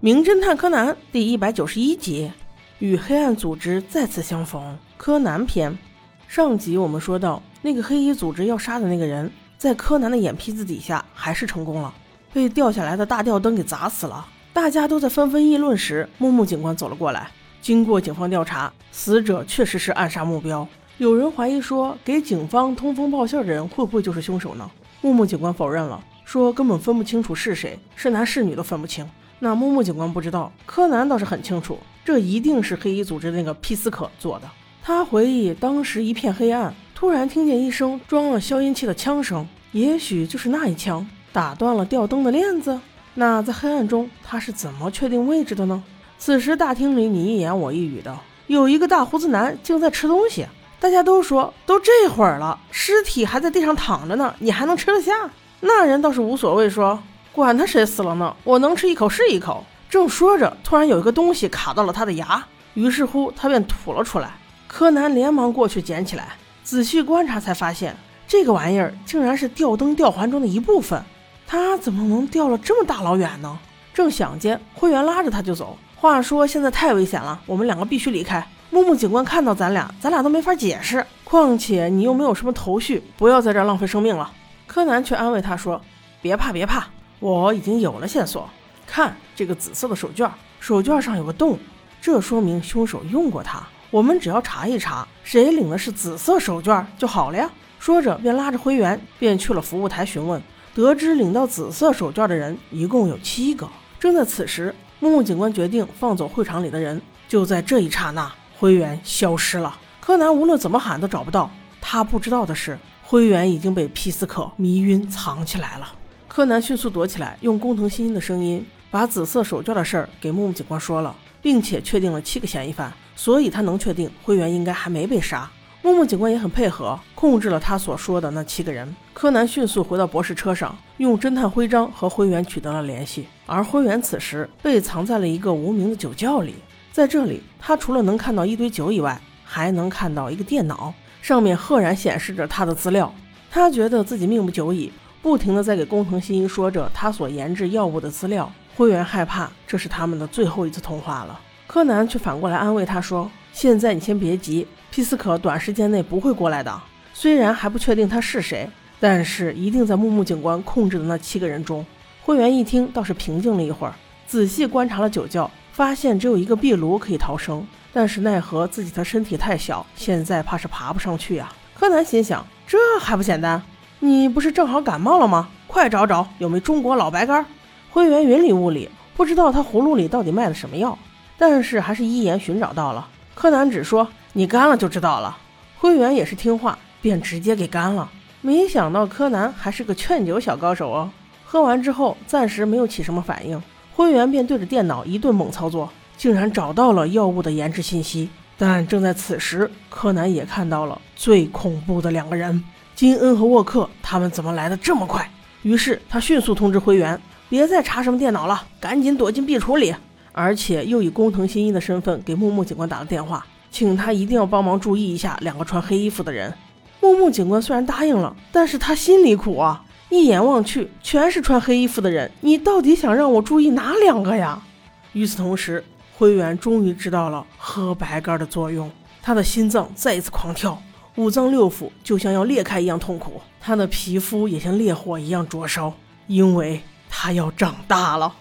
名侦探柯南第一百九十一集，与黑暗组织再次相逢。柯南篇。上集我们说到，那个黑衣组织要杀的那个人，在柯南的眼皮子底下还是成功了，被掉下来的大吊灯给砸死了。大家都在纷纷议论时，木木警官走了过来。经过警方调查，死者确实是暗杀目标。有人怀疑说，给警方通风报信的人会不会就是凶手呢？木木警官否认了，说根本分不清楚是谁，是男是女都分不清。那木木警官不知道，柯南倒是很清楚，这一定是黑衣组织那个皮斯可做的。他回忆当时一片黑暗，突然听见一声装了消音器的枪声，也许就是那一枪打断了吊灯的链子。那在黑暗中，他是怎么确定位置的呢？此时大厅里你一言我一语的，有一个大胡子男竟在吃东西。大家都说，都这会儿了，尸体还在地上躺着呢，你还能吃得下？那人倒是无所谓，说。管他谁死了呢，我能吃一口是一口。正说着，突然有一个东西卡到了他的牙，于是乎他便吐了出来。柯南连忙过去捡起来，仔细观察才发现，这个玩意儿竟然是吊灯吊环中的一部分。他怎么能掉了这么大老远呢？正想间，灰原拉着他就走。话说现在太危险了，我们两个必须离开。木木警官看到咱俩，咱俩都没法解释。况且你又没有什么头绪，不要在这浪费生命了。柯南却安慰他说：“别怕，别怕。”我已经有了线索，看这个紫色的手绢，手绢上有个洞，这说明凶手用过它。我们只要查一查，谁领的是紫色手绢就好了呀。说着，便拉着灰原便去了服务台询问，得知领到紫色手绢的人一共有七个。正在此时，木木警官决定放走会场里的人。就在这一刹那，灰原消失了。柯南无论怎么喊都找不到。他不知道的是，灰原已经被皮斯克迷晕藏起来了。柯南迅速躲起来，用工藤新一的声音把紫色手绢的事儿给木木警官说了，并且确定了七个嫌疑犯，所以他能确定灰原应该还没被杀。木木警官也很配合，控制了他所说的那七个人。柯南迅速回到博士车上，用侦探徽章和灰原取得了联系。而灰原此时被藏在了一个无名的酒窖里，在这里，他除了能看到一堆酒以外，还能看到一个电脑，上面赫然显示着他的资料。他觉得自己命不久矣。不停地在给工藤新一说着他所研制药物的资料，灰原害怕这是他们的最后一次通话了。柯南却反过来安慰他说：“现在你先别急，皮斯可短时间内不会过来的。虽然还不确定他是谁，但是一定在木木警官控制的那七个人中。”灰原一听倒是平静了一会儿，仔细观察了酒窖，发现只有一个壁炉可以逃生，但是奈何自己的身体太小，现在怕是爬不上去呀。柯南心想：这还不简单？你不是正好感冒了吗？快找找有没中国老白干。灰原云里雾里，不知道他葫芦里到底卖的什么药，但是还是一眼寻找到了。柯南只说你干了就知道了。灰原也是听话，便直接给干了。没想到柯南还是个劝酒小高手哦。喝完之后暂时没有起什么反应，灰原便对着电脑一顿猛操作，竟然找到了药物的研制信息。但正在此时，柯南也看到了最恐怖的两个人。金恩和沃克他们怎么来的这么快？于是他迅速通知灰原，别再查什么电脑了，赶紧躲进壁橱里。而且又以工藤新一的身份给木木警官打了电话，请他一定要帮忙注意一下两个穿黑衣服的人。木木警官虽然答应了，但是他心里苦啊！一眼望去，全是穿黑衣服的人，你到底想让我注意哪两个呀？与此同时，灰原终于知道了喝白干的作用，他的心脏再一次狂跳。五脏六腑就像要裂开一样痛苦，他的皮肤也像烈火一样灼烧，因为他要长大了。